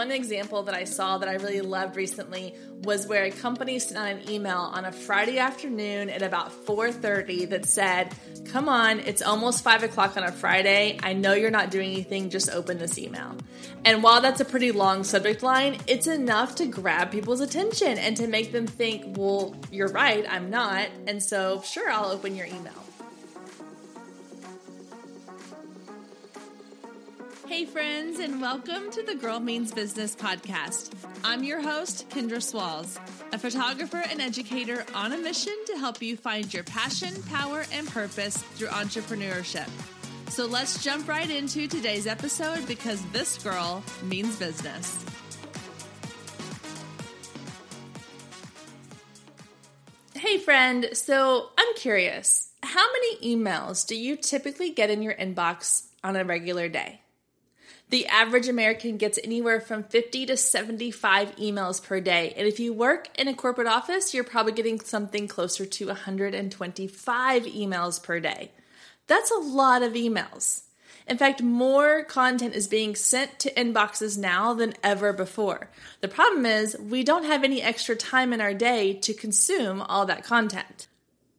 one example that I saw that I really loved recently was where a company sent out an email on a Friday afternoon at about 4:30 that said, "Come on, it's almost five o'clock on a Friday. I know you're not doing anything. Just open this email." And while that's a pretty long subject line, it's enough to grab people's attention and to make them think, "Well, you're right. I'm not." And so, sure, I'll open your email. Hey, friends, and welcome to the Girl Means Business podcast. I'm your host, Kendra Swalls, a photographer and educator on a mission to help you find your passion, power, and purpose through entrepreneurship. So let's jump right into today's episode because this girl means business. Hey, friend. So I'm curious how many emails do you typically get in your inbox on a regular day? The average American gets anywhere from 50 to 75 emails per day. And if you work in a corporate office, you're probably getting something closer to 125 emails per day. That's a lot of emails. In fact, more content is being sent to inboxes now than ever before. The problem is, we don't have any extra time in our day to consume all that content.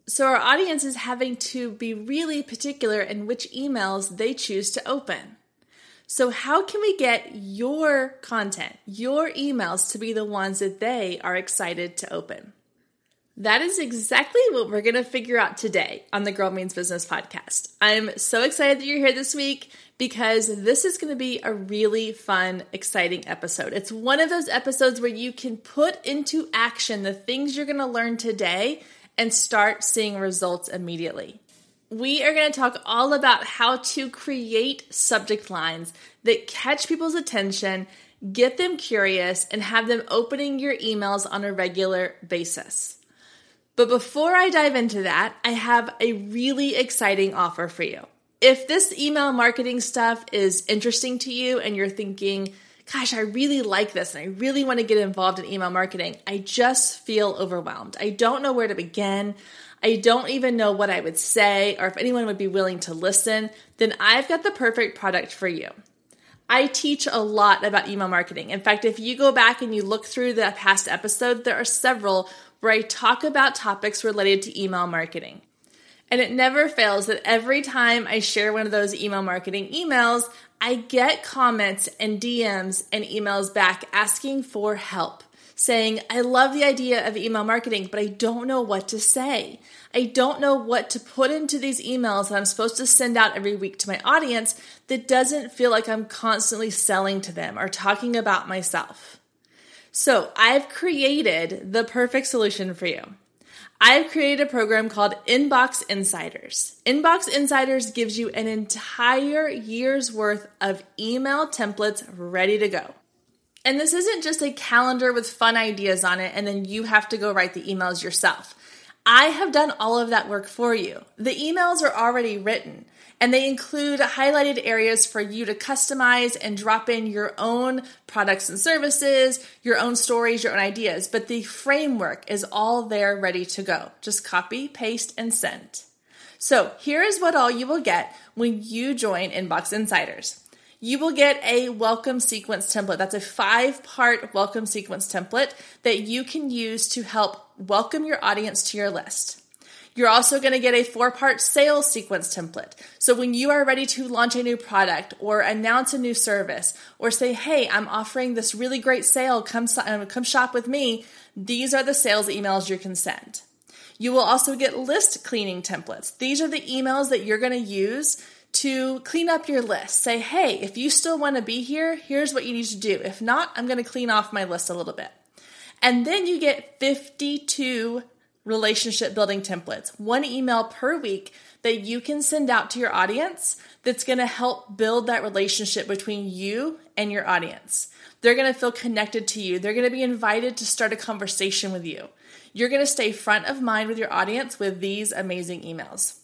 So, our audience is having to be really particular in which emails they choose to open. So, how can we get your content, your emails to be the ones that they are excited to open? That is exactly what we're going to figure out today on the Girl Means Business podcast. I'm so excited that you're here this week because this is going to be a really fun, exciting episode. It's one of those episodes where you can put into action the things you're going to learn today and start seeing results immediately we are going to talk all about how to create subject lines that catch people's attention, get them curious, and have them opening your emails on a regular basis. But before I dive into that, I have a really exciting offer for you. If this email marketing stuff is interesting to you and you're thinking, gosh, I really like this and I really want to get involved in email marketing, I just feel overwhelmed. I don't know where to begin. I don't even know what I would say or if anyone would be willing to listen, then I've got the perfect product for you. I teach a lot about email marketing. In fact, if you go back and you look through the past episode, there are several where I talk about topics related to email marketing. And it never fails that every time I share one of those email marketing emails, I get comments and DMs and emails back asking for help saying, I love the idea of email marketing, but I don't know what to say. I don't know what to put into these emails that I'm supposed to send out every week to my audience that doesn't feel like I'm constantly selling to them or talking about myself. So I've created the perfect solution for you. I've created a program called Inbox Insiders. Inbox Insiders gives you an entire year's worth of email templates ready to go. And this isn't just a calendar with fun ideas on it and then you have to go write the emails yourself. I have done all of that work for you. The emails are already written and they include highlighted areas for you to customize and drop in your own products and services, your own stories, your own ideas. But the framework is all there ready to go. Just copy, paste, and send. So here is what all you will get when you join Inbox Insiders you will get a welcome sequence template. That's a five part welcome sequence template that you can use to help welcome your audience to your list. You're also going to get a four part sales sequence template. So when you are ready to launch a new product or announce a new service or say, Hey, I'm offering this really great sale. Come, uh, come shop with me. These are the sales emails you can send. You will also get list cleaning templates. These are the emails that you're going to use to clean up your list. Say, hey, if you still want to be here, here's what you need to do. If not, I'm going to clean off my list a little bit. And then you get 52 relationship building templates, one email per week that you can send out to your audience that's going to help build that relationship between you and your audience. They're going to feel connected to you. They're going to be invited to start a conversation with you. You're going to stay front of mind with your audience with these amazing emails.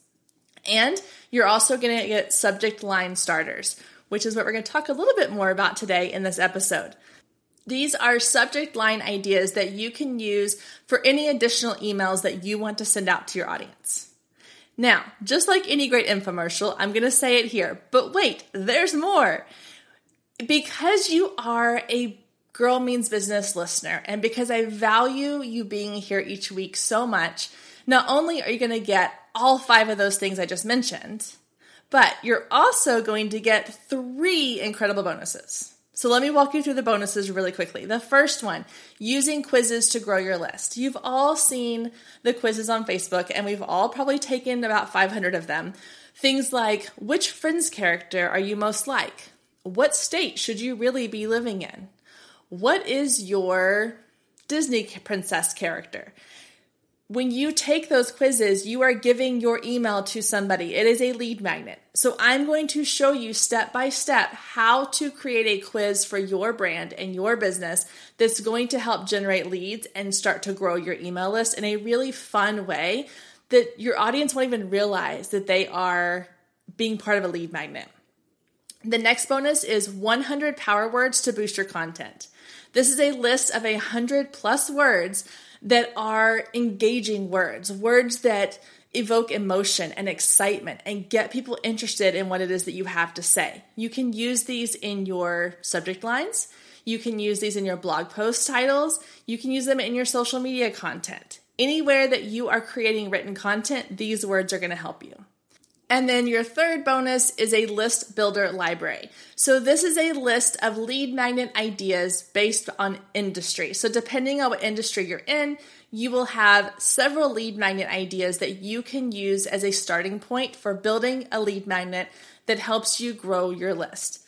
And you're also going to get subject line starters, which is what we're going to talk a little bit more about today in this episode. These are subject line ideas that you can use for any additional emails that you want to send out to your audience. Now, just like any great infomercial, I'm going to say it here, but wait, there's more. Because you are a Girl Means Business listener. And because I value you being here each week so much, not only are you going to get all five of those things I just mentioned, but you're also going to get three incredible bonuses. So let me walk you through the bonuses really quickly. The first one, using quizzes to grow your list. You've all seen the quizzes on Facebook, and we've all probably taken about 500 of them. Things like, which Friends character are you most like? What state should you really be living in? What is your Disney princess character? When you take those quizzes, you are giving your email to somebody. It is a lead magnet. So I'm going to show you step by step how to create a quiz for your brand and your business that's going to help generate leads and start to grow your email list in a really fun way that your audience won't even realize that they are being part of a lead magnet. The next bonus is 100 power words to boost your content. This is a list of 100 plus words that are engaging words, words that evoke emotion and excitement and get people interested in what it is that you have to say. You can use these in your subject lines. You can use these in your blog post titles. You can use them in your social media content. Anywhere that you are creating written content, these words are going to help you. And then your third bonus is a list builder library. So this is a list of lead magnet ideas based on industry. So depending on what industry you're in, you will have several lead magnet ideas that you can use as a starting point for building a lead magnet that helps you grow your list.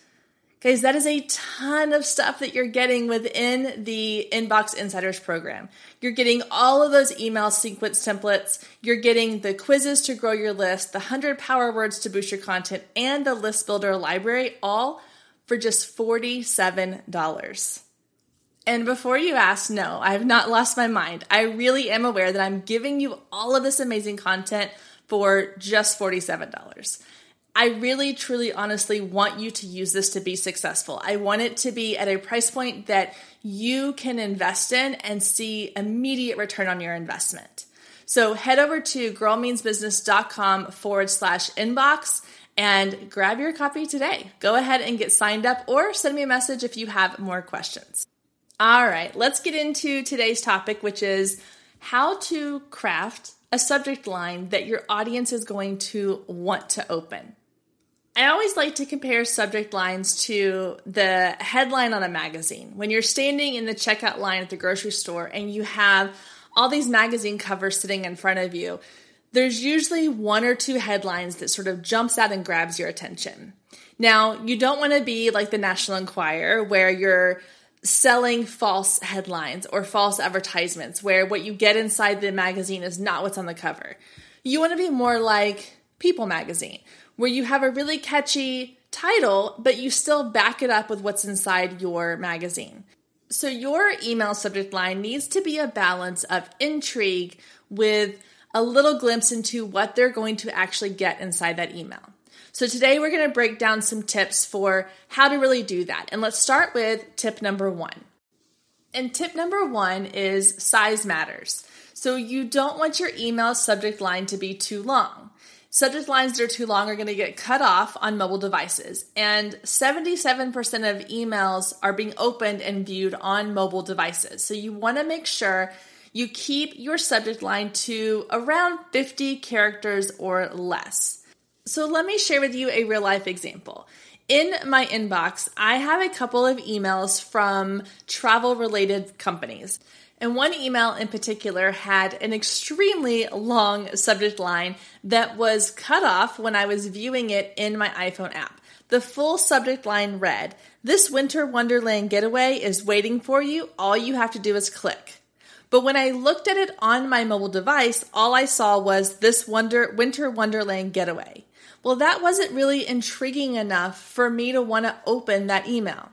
Guys, that is a ton of stuff that you're getting within the Inbox Insiders program. You're getting all of those email sequence templates. You're getting the quizzes to grow your list, the 100 power words to boost your content, and the list builder library, all for just $47. And before you ask, no, I have not lost my mind. I really am aware that I'm giving you all of this amazing content for just $47. I really, truly, honestly want you to use this to be successful. I want it to be at a price point that you can invest in and see immediate return on your investment. So head over to girlmeansbusiness.com forward slash inbox and grab your copy today. Go ahead and get signed up or send me a message if you have more questions. All right, let's get into today's topic, which is how to craft a subject line that your audience is going to want to open. I always like to compare subject lines to the headline on a magazine. When you're standing in the checkout line at the grocery store and you have all these magazine covers sitting in front of you, there's usually one or two headlines that sort of jumps out and grabs your attention. Now, you don't want to be like the National Enquirer where you're selling false headlines or false advertisements where what you get inside the magazine is not what's on the cover. You want to be more like People magazine where you have a really catchy title, but you still back it up with what's inside your magazine. So, your email subject line needs to be a balance of intrigue with a little glimpse into what they're going to actually get inside that email. So, today we're going to break down some tips for how to really do that. And let's start with tip number one. And tip number one is size matters. So, you don't want your email subject line to be too long. Subject lines that are too long are going to get cut off on mobile devices. And 77% of emails are being opened and viewed on mobile devices. So you want to make sure you keep your subject line to around 50 characters or less. So let me share with you a real life example. In my inbox, I have a couple of emails from travel related companies. And one email in particular had an extremely long subject line that was cut off when I was viewing it in my iPhone app. The full subject line read, This winter wonderland getaway is waiting for you. All you have to do is click. But when I looked at it on my mobile device, all I saw was this wonder winter wonderland getaway. Well, that wasn't really intriguing enough for me to want to open that email.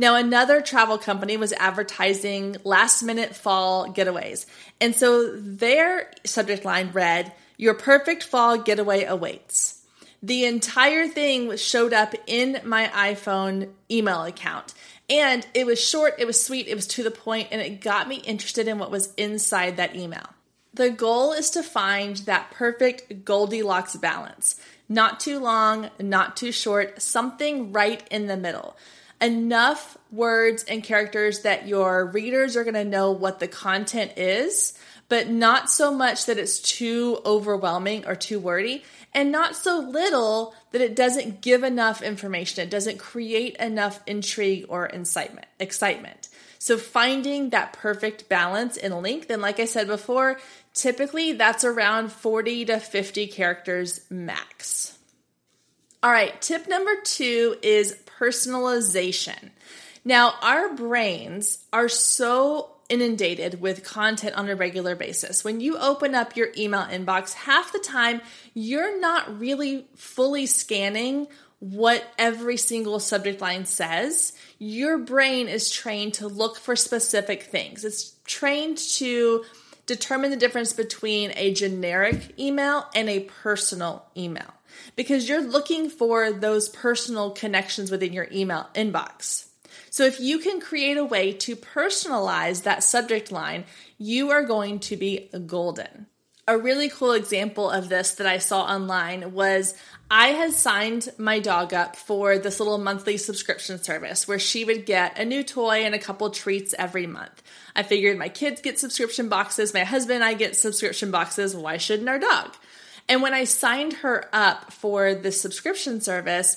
Now, another travel company was advertising last minute fall getaways. And so their subject line read, Your perfect fall getaway awaits. The entire thing showed up in my iPhone email account. And it was short, it was sweet, it was to the point, and it got me interested in what was inside that email. The goal is to find that perfect Goldilocks balance. Not too long, not too short, something right in the middle. Enough words and characters that your readers are going to know what the content is, but not so much that it's too overwhelming or too wordy, and not so little that it doesn't give enough information. It doesn't create enough intrigue or incitement, excitement. So finding that perfect balance in length, and like I said before, typically that's around 40 to 50 characters max. All right, tip number two is personalization. Now, our brains are so inundated with content on a regular basis. When you open up your email inbox, half the time you're not really fully scanning what every single subject line says. Your brain is trained to look for specific things. It's trained to determine the difference between a generic email and a personal email because you're looking for those personal connections within your email inbox. So if you can create a way to personalize that subject line, you are going to be golden. A really cool example of this that I saw online was I had signed my dog up for this little monthly subscription service where she would get a new toy and a couple treats every month. I figured my kids get subscription boxes, my husband and I get subscription boxes, why shouldn't our dog? And when I signed her up for the subscription service,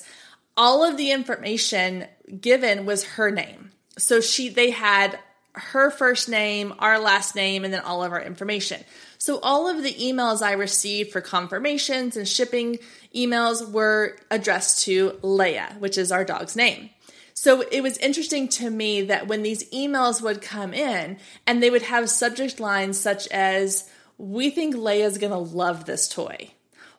all of the information given was her name. So she they had her first name, our last name, and then all of our information. So all of the emails I received for confirmations and shipping emails were addressed to Leia, which is our dog's name. So it was interesting to me that when these emails would come in and they would have subject lines such as, We think Leia's gonna love this toy,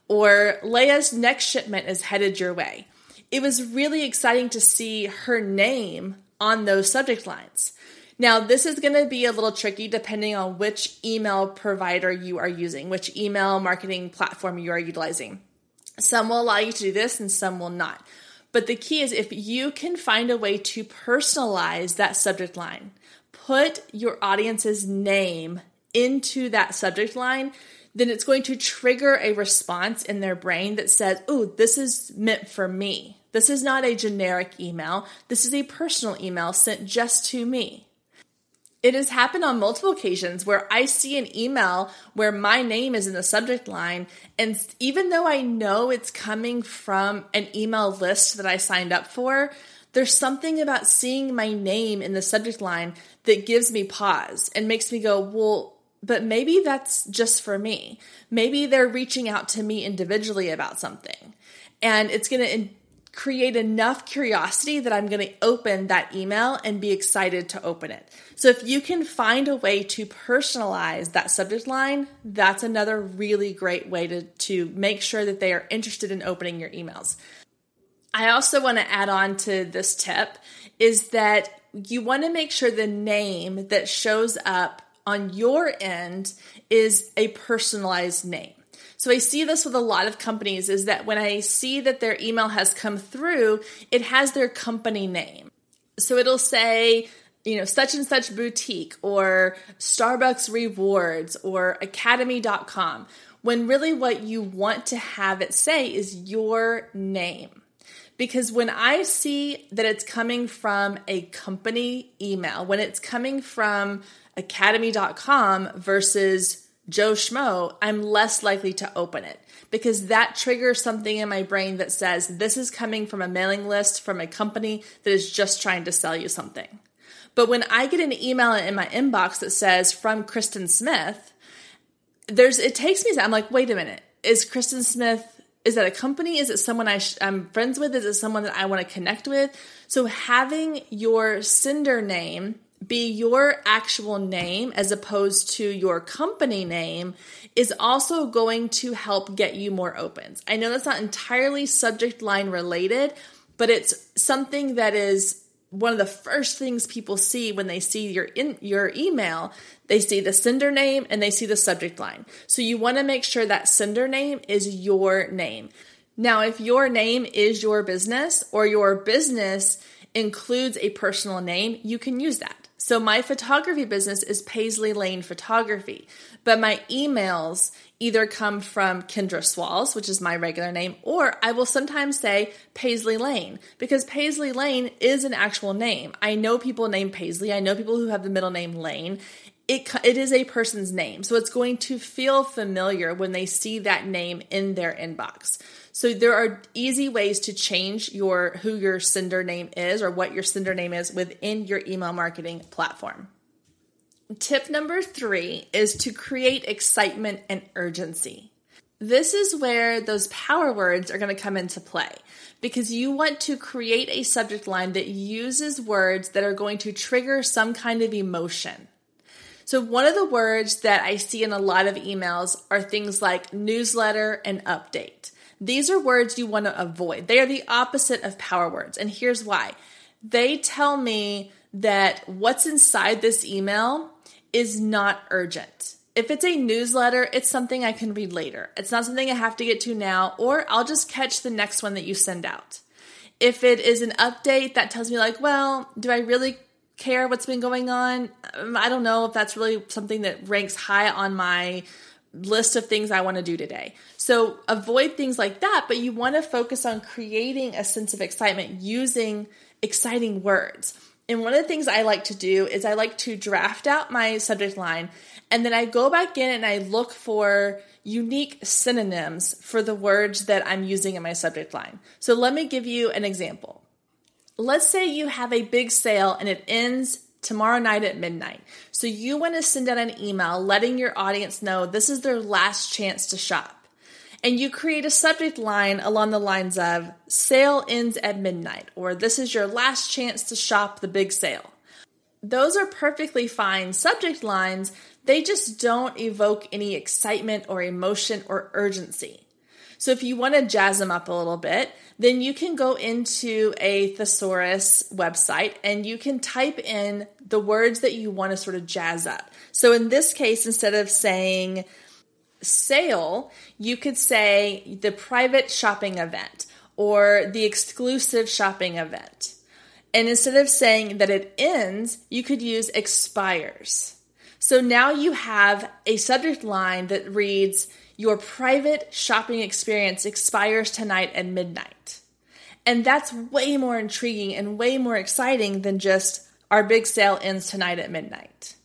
or Leia's next shipment is headed your way it was really exciting to see her name on those subject lines. Now, this is going to be a little tricky depending on which email provider you are using, which email marketing platform you are utilizing. Some will allow you to do this and some will not. But the key is if you can find a way to personalize that subject line, put your audience's name into that subject line, then it's going to trigger a response in their brain that says, Oh, this is meant for me. This is not a generic email. This is a personal email sent just to me. It has happened on multiple occasions where I see an email where my name is in the subject line. And even though I know it's coming from an email list that I signed up for, there's something about seeing my name in the subject line that gives me pause and makes me go, well, but maybe that's just for me. Maybe they're reaching out to me individually about something. And it's going to create enough curiosity that I'm going to open that email and be excited to open it. So if you can find a way to personalize that subject line, that's another really great way to, to make sure that they are interested in opening your emails. I also want to add on to this tip is that you want to make sure the name that shows up on your end is a personalized name. So I see this with a lot of companies is that when I see that their email has come through, it has their company name. So it'll say, you know, such and such boutique or Starbucks rewards or academy.com when really what you want to have it say is your name. Because when I see that it's coming from a company email, when it's coming from academy.com versus Joe Schmo, I'm less likely to open it because that triggers something in my brain that says this is coming from a mailing list from a company that is just trying to sell you something. But when I get an email in my inbox that says from Kristen Smith, there's it takes me I'm like, wait a minute, is Kristen Smith is that a company? Is it someone I sh- I'm friends with? Is it someone that I want to connect with? So having your sender name be your actual name as opposed to your company name is also going to help get you more opens. I know that's not entirely subject line related, but it's something that is one of the first things people see when they see your in your email. They see the sender name and they see the subject line. So you want to make sure that sender name is your name. Now if your name is your business or your business includes a personal name you can use that So my photography business is Paisley Lane Photography, but my emails either come from Kendra Swalls, which is my regular name, or I will sometimes say Paisley Lane because Paisley Lane is an actual name. I know people named Paisley. I know people who have the middle name Lane. It, it is a person's name. So it's going to feel familiar when they see that name in their inbox. So there are easy ways to change your who your sender name is or what your sender name is within your email marketing platform. Tip number 3 is to create excitement and urgency. This is where those power words are going to come into play because you want to create a subject line that uses words that are going to trigger some kind of emotion. So, one of the words that I see in a lot of emails are things like newsletter and update. These are words you want to avoid. They are the opposite of power words. And here's why they tell me that what's inside this email is not urgent. If it's a newsletter, it's something I can read later. It's not something I have to get to now, or I'll just catch the next one that you send out. If it is an update, that tells me, like, well, do I really care what's been going on? Um, I don't know if that's really something that ranks high on my list of things I want to do today. So avoid things like that, but you want to focus on creating a sense of excitement using exciting words. And one of the things I like to do is I like to draft out my subject line and then I go back in and I look for unique synonyms for the words that I'm using in my subject line. So let me give you an example. Let's say you have a big sale and it ends tomorrow night at midnight. So you want to send out an email letting your audience know this is their last chance to shop. And you create a subject line along the lines of sale ends at midnight or this is your last chance to shop the big sale. Those are perfectly fine subject lines. They just don't evoke any excitement or emotion or urgency. So if you want to jazz them up a little bit, then you can go into a thesaurus website and you can type in the words that you want to sort of jazz up. So in this case, instead of saying sale, you could say the private shopping event or the exclusive shopping event. And instead of saying that it ends, you could use expires. So now you have a subject line that reads, your private shopping experience expires tonight at midnight. And that's way more intriguing and way more exciting than just our big sale ends tonight at midnight.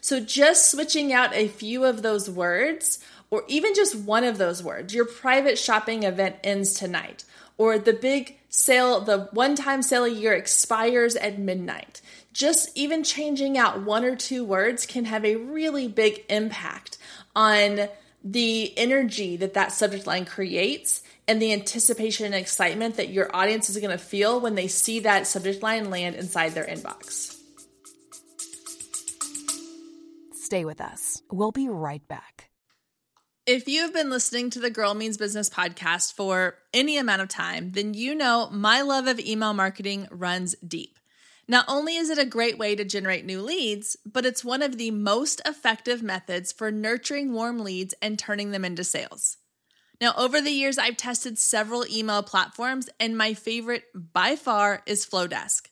So just switching out a few of those words, or even just one of those words, your private shopping event ends tonight, or the big sale, the one time sale a year expires at midnight. Just even changing out one or two words can have a really big impact on the energy that that subject line creates and the anticipation and excitement that your audience is going to feel when they see that subject line land inside their inbox. Stay with us. We'll be right back. If you have been listening to the Girl Means Business podcast for any amount of time, then you know my love of email marketing runs deep. Not only is it a great way to generate new leads, but it's one of the most effective methods for nurturing warm leads and turning them into sales. Now, over the years, I've tested several email platforms, and my favorite by far is Flodesk.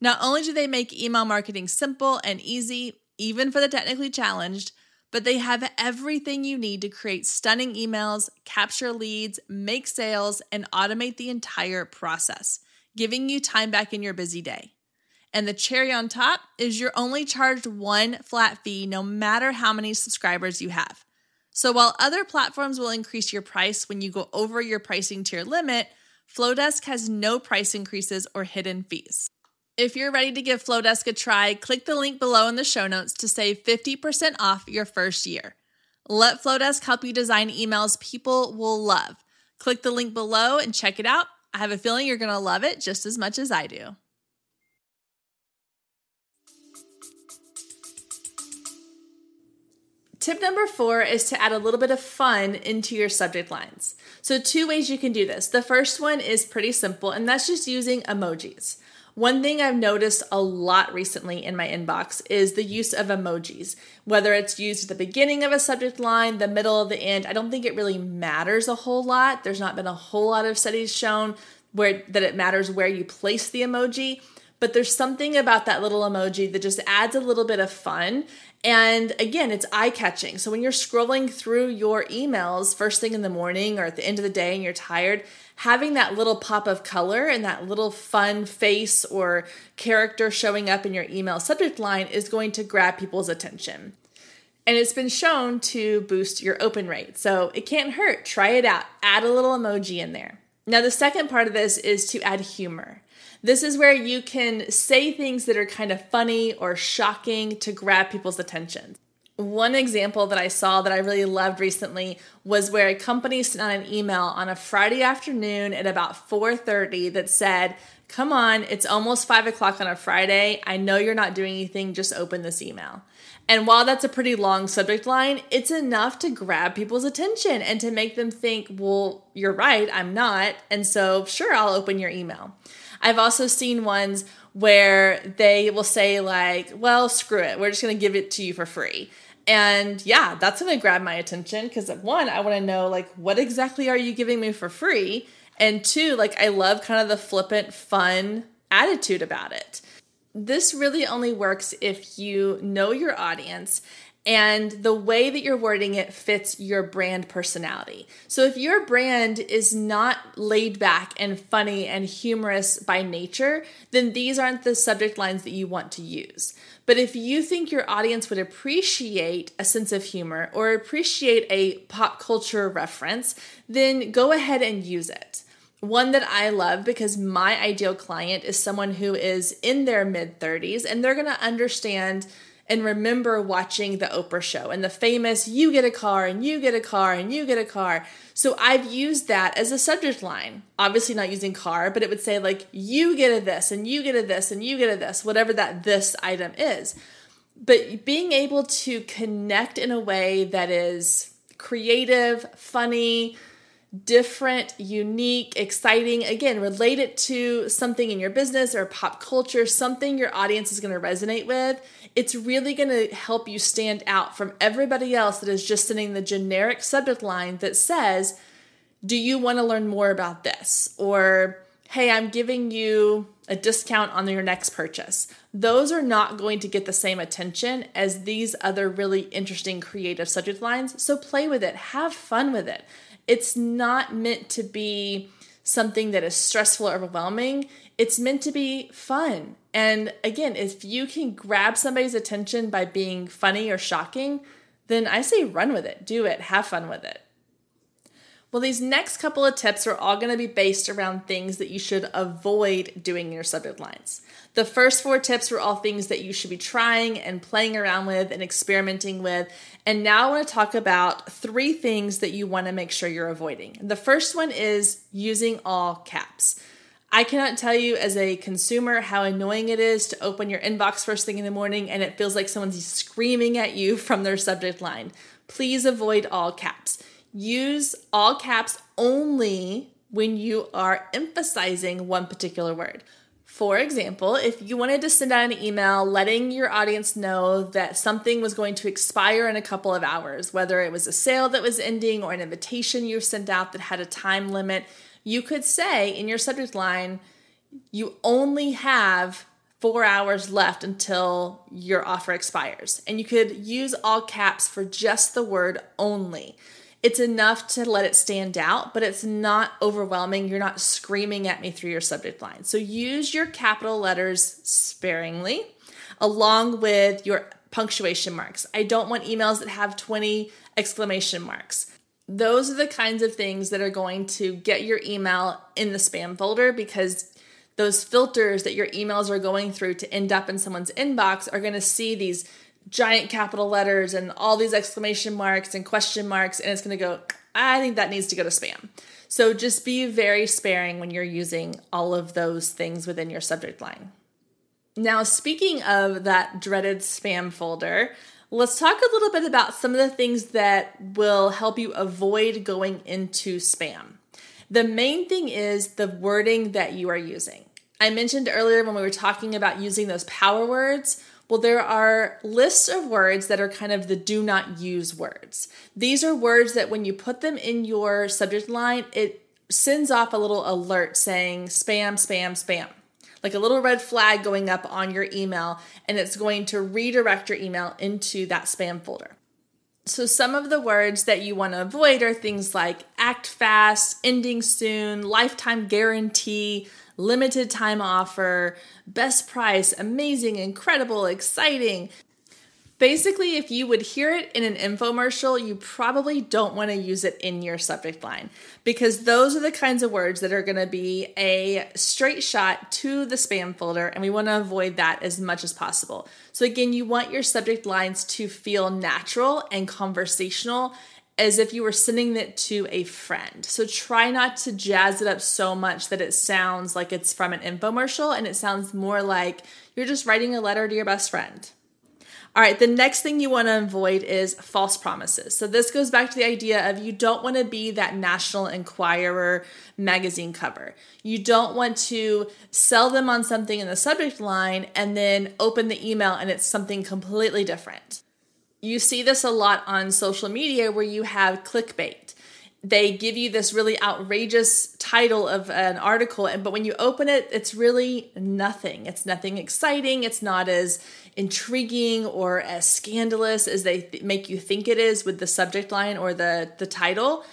Not only do they make email marketing simple and easy, even for the technically challenged, but they have everything you need to create stunning emails, capture leads, make sales, and automate the entire process, giving you time back in your busy day. And the cherry on top is you're only charged one flat fee no matter how many subscribers you have. So while other platforms will increase your price when you go over your pricing tier limit, Flodesk has no price increases or hidden fees. If you're ready to give Flodesk a try, click the link below in the show notes to save 50% off your first year. Let Flodesk help you design emails people will love. Click the link below and check it out. I have a feeling you're going to love it just as much as I do. Tip number four is to add a little bit of fun into your subject lines. So, two ways you can do this. The first one is pretty simple, and that's just using emojis. One thing I've noticed a lot recently in my inbox is the use of emojis. Whether it's used at the beginning of a subject line, the middle, the end, I don't think it really matters a whole lot. There's not been a whole lot of studies shown where that it matters where you place the emoji, but there's something about that little emoji that just adds a little bit of fun. And again, it's eye catching. So when you're scrolling through your emails first thing in the morning or at the end of the day and you're tired, having that little pop of color and that little fun face or character showing up in your email subject line is going to grab people's attention. And it's been shown to boost your open rate. So it can't hurt. Try it out. Add a little emoji in there. Now, the second part of this is to add humor. This is where you can say things that are kind of funny or shocking to grab people's attention. One example that I saw that I really loved recently was where a company sent out an email on a Friday afternoon at about 4:30 that said, "Come on, it's almost five o'clock on a Friday. I know you're not doing anything. Just open this email." And while that's a pretty long subject line, it's enough to grab people's attention and to make them think, well, you're right, I'm not. And so, sure, I'll open your email. I've also seen ones where they will say, like, well, screw it, we're just gonna give it to you for free. And yeah, that's gonna grab my attention because one, I wanna know, like, what exactly are you giving me for free? And two, like, I love kind of the flippant, fun attitude about it this really only works if you know your audience and the way that you're wording it fits your brand personality. So if your brand is not laid back and funny and humorous by nature, then these aren't the subject lines that you want to use. But if you think your audience would appreciate a sense of humor or appreciate a pop culture reference, then go ahead and use it one that I love because my ideal client is someone who is in their mid 30s and they're going to understand and remember watching the Oprah show and the famous you get a car and you get a car and you get a car. So I've used that as a subject line. Obviously not using car, but it would say like you get a this and you get a this and you get a this, whatever that this item is. But being able to connect in a way that is creative, funny, different, unique, exciting. Again, relate it to something in your business or pop culture, something your audience is going to resonate with. It's really going to help you stand out from everybody else that is just sending the generic subject line that says, Do you want to learn more about this? Or, Hey, I'm giving you a discount on your next purchase. Those are not going to get the same attention as these other really interesting creative subject lines. So play with it, have fun with it it's not meant to be something that is stressful or overwhelming. It's meant to be fun. And again, if you can grab somebody's attention by being funny or shocking, then I say run with it, do it, have fun with it. Well, these next couple of tips are all going to be based around things that you should avoid doing in your subject lines. The first four tips were all things that you should be trying and playing around with and experimenting with. And now I want to talk about three things that you want to make sure you're avoiding. The first one is using all caps. I cannot tell you as a consumer how annoying it is to open your inbox first thing in the morning and it feels like someone's screaming at you from their subject line. Please avoid all caps. Use all caps only when you are emphasizing one particular word. For example, if you wanted to send out an email letting your audience know that something was going to expire in a couple of hours, whether it was a sale that was ending or an invitation you sent out that had a time limit, you could say in your subject line, you only have four hours left until your offer expires. And you could use all caps for just the word only it's enough to let it stand out, but it's not overwhelming. You're not screaming at me through your subject line. So use your capital letters sparingly along with your punctuation marks. I don't want emails that have 20 exclamation marks. Those are the kinds of things that are going to get your email in the spam folder because those filters that your emails are going through to end up in someone's inbox are going to see these giant capital letters and all these exclamation marks and question marks, and it's going to go, I think that needs to go to spam. So just be very sparing when you're using all of those things within your subject line. Now, speaking of that dreaded spam folder, let's talk a little bit about some of the things that will help you avoid going into spam. The main thing is the wording that you are using. I mentioned earlier when we were talking about using those power words well, there are lists of words that are kind of the do not use words. These are words that when you put them in your subject line, it sends off a little alert saying spam, spam, spam. like a little red flag going up on your email, and it's going to redirect your email into that spam folder. So, some of the words that you want to avoid are things like act fast, ending soon, lifetime guarantee, limited time offer, best price, amazing, incredible, exciting. Basically, if you would hear it in an infomercial, you probably don't want to use it in your subject line because those are the kinds of words that are going to be a straight shot to the spam folder, and we want to avoid that as much as possible. So, again, you want your subject lines to feel natural and conversational as if you were sending it to a friend. So, try not to jazz it up so much that it sounds like it's from an infomercial and it sounds more like you're just writing a letter to your best friend. All right, the next thing you want to avoid is false promises. So, this goes back to the idea of you don't want to be that National Enquirer magazine cover. You don't want to sell them on something in the subject line and then open the email and it's something completely different. You see this a lot on social media where you have clickbait. They give you this really outrageous title of an article and but when you open it it's really nothing. It's nothing exciting. It's not as intriguing or as scandalous as they th- make you think it is with the subject line or the the title.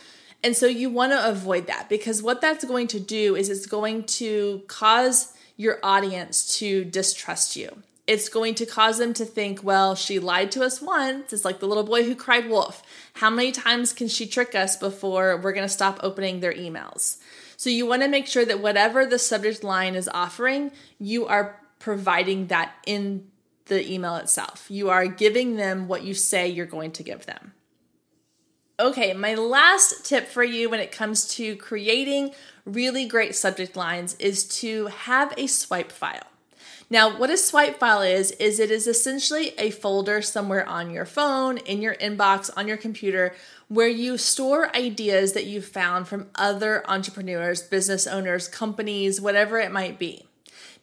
And so you want to avoid that because what that's going to do is it's going to cause your audience to distrust you it's going to cause them to think, well, she lied to us once. It's like the little boy who cried wolf. How many times can she trick us before we're going to stop opening their emails? So you want to make sure that whatever the subject line is offering, you are providing that in the email itself. You are giving them what you say you're going to give them. Okay, my last tip for you when it comes to creating really great subject lines is to have a swipe file. Now, what a swipe file is, is it is essentially a folder somewhere on your phone, in your inbox, on your computer, where you store ideas that you've found from other entrepreneurs, business owners, companies, whatever it might be.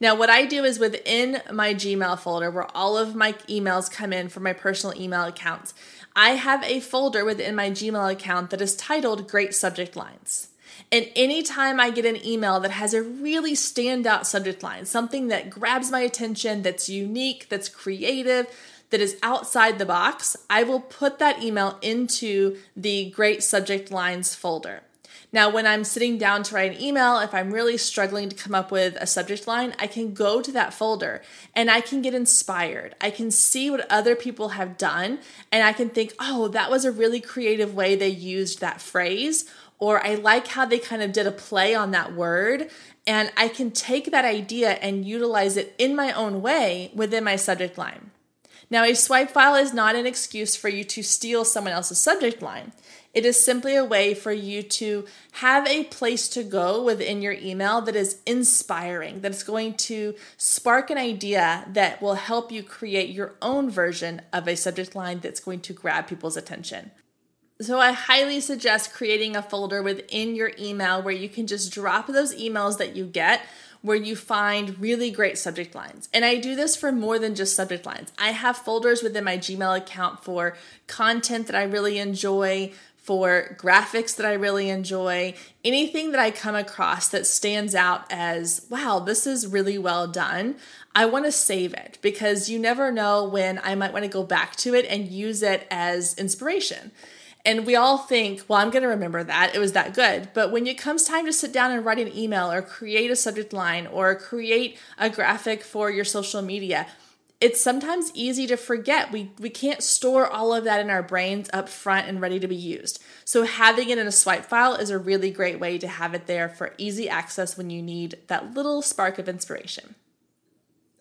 Now, what I do is within my Gmail folder, where all of my emails come in from my personal email accounts, I have a folder within my Gmail account that is titled Great Subject Lines. And anytime I get an email that has a really standout subject line, something that grabs my attention, that's unique, that's creative, that is outside the box, I will put that email into the Great Subject Lines folder. Now, when I'm sitting down to write an email, if I'm really struggling to come up with a subject line, I can go to that folder and I can get inspired. I can see what other people have done and I can think, oh, that was a really creative way they used that phrase or I like how they kind of did a play on that word. And I can take that idea and utilize it in my own way within my subject line. Now, a swipe file is not an excuse for you to steal someone else's subject line. It is simply a way for you to have a place to go within your email that is inspiring, that's going to spark an idea that will help you create your own version of a subject line that's going to grab people's attention. So I highly suggest creating a folder within your email where you can just drop those emails that you get where you find really great subject lines. And I do this for more than just subject lines. I have folders within my Gmail account for content that I really enjoy, for graphics that I really enjoy, anything that I come across that stands out as, wow, this is really well done. I want to save it because you never know when I might want to go back to it and use it as inspiration. And we all think, well, I'm going to remember that. It was that good. But when it comes time to sit down and write an email or create a subject line or create a graphic for your social media, it's sometimes easy to forget. We we can't store all of that in our brains up front and ready to be used. So having it in a swipe file is a really great way to have it there for easy access when you need that little spark of inspiration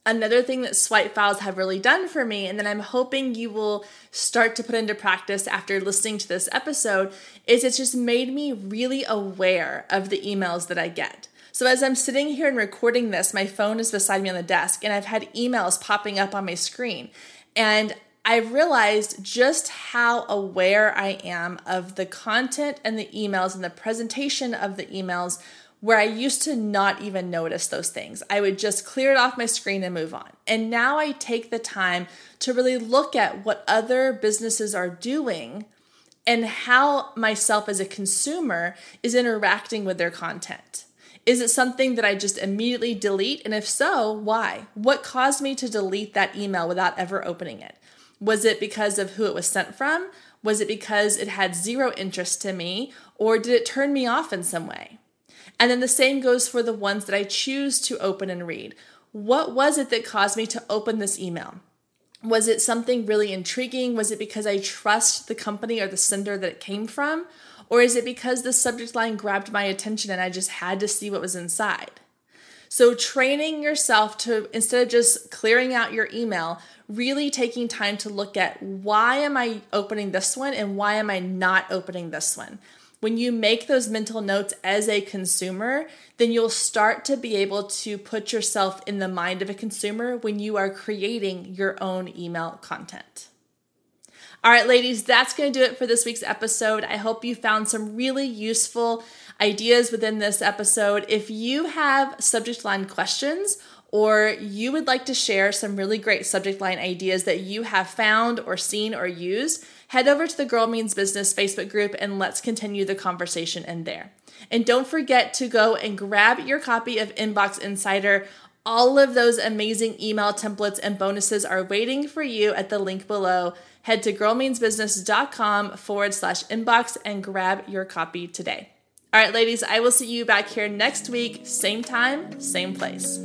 another thing that swipe files have really done for me, and that I'm hoping you will start to put into practice after listening to this episode, is it's just made me really aware of the emails that I get. So, as I'm sitting here and recording this, my phone is beside me on the desk, and I've had emails popping up on my screen. And I've realized just how aware I am of the content and the emails and the presentation of the emails where I used to not even notice those things. I would just clear it off my screen and move on. And now I take the time to really look at what other businesses are doing and how myself as a consumer is interacting with their content. Is it something that I just immediately delete? And if so, why? What caused me to delete that email without ever opening it? Was it because of who it was sent from? Was it because it had zero interest to me? Or did it turn me off in some way? And then the same goes for the ones that I choose to open and read. What was it that caused me to open this email? Was it something really intriguing? Was it because I trust the company or the sender that it came from? Or is it because the subject line grabbed my attention and I just had to see what was inside? So, training yourself to instead of just clearing out your email, really taking time to look at why am I opening this one and why am I not opening this one? When you make those mental notes as a consumer, then you'll start to be able to put yourself in the mind of a consumer when you are creating your own email content. All right, ladies, that's going to do it for this week's episode. I hope you found some really useful ideas within this episode. If you have subject line questions, or you would like to share some really great subject line ideas that you have found or seen or used, head over to the Girl Means Business Facebook group and let's continue the conversation in there. And don't forget to go and grab your copy of Inbox Insider. All of those amazing email templates and bonuses are waiting for you at the link below. Head to girlmeansbusiness.com forward slash inbox and grab your copy today. All right, ladies, I will see you back here next week, same time, same place.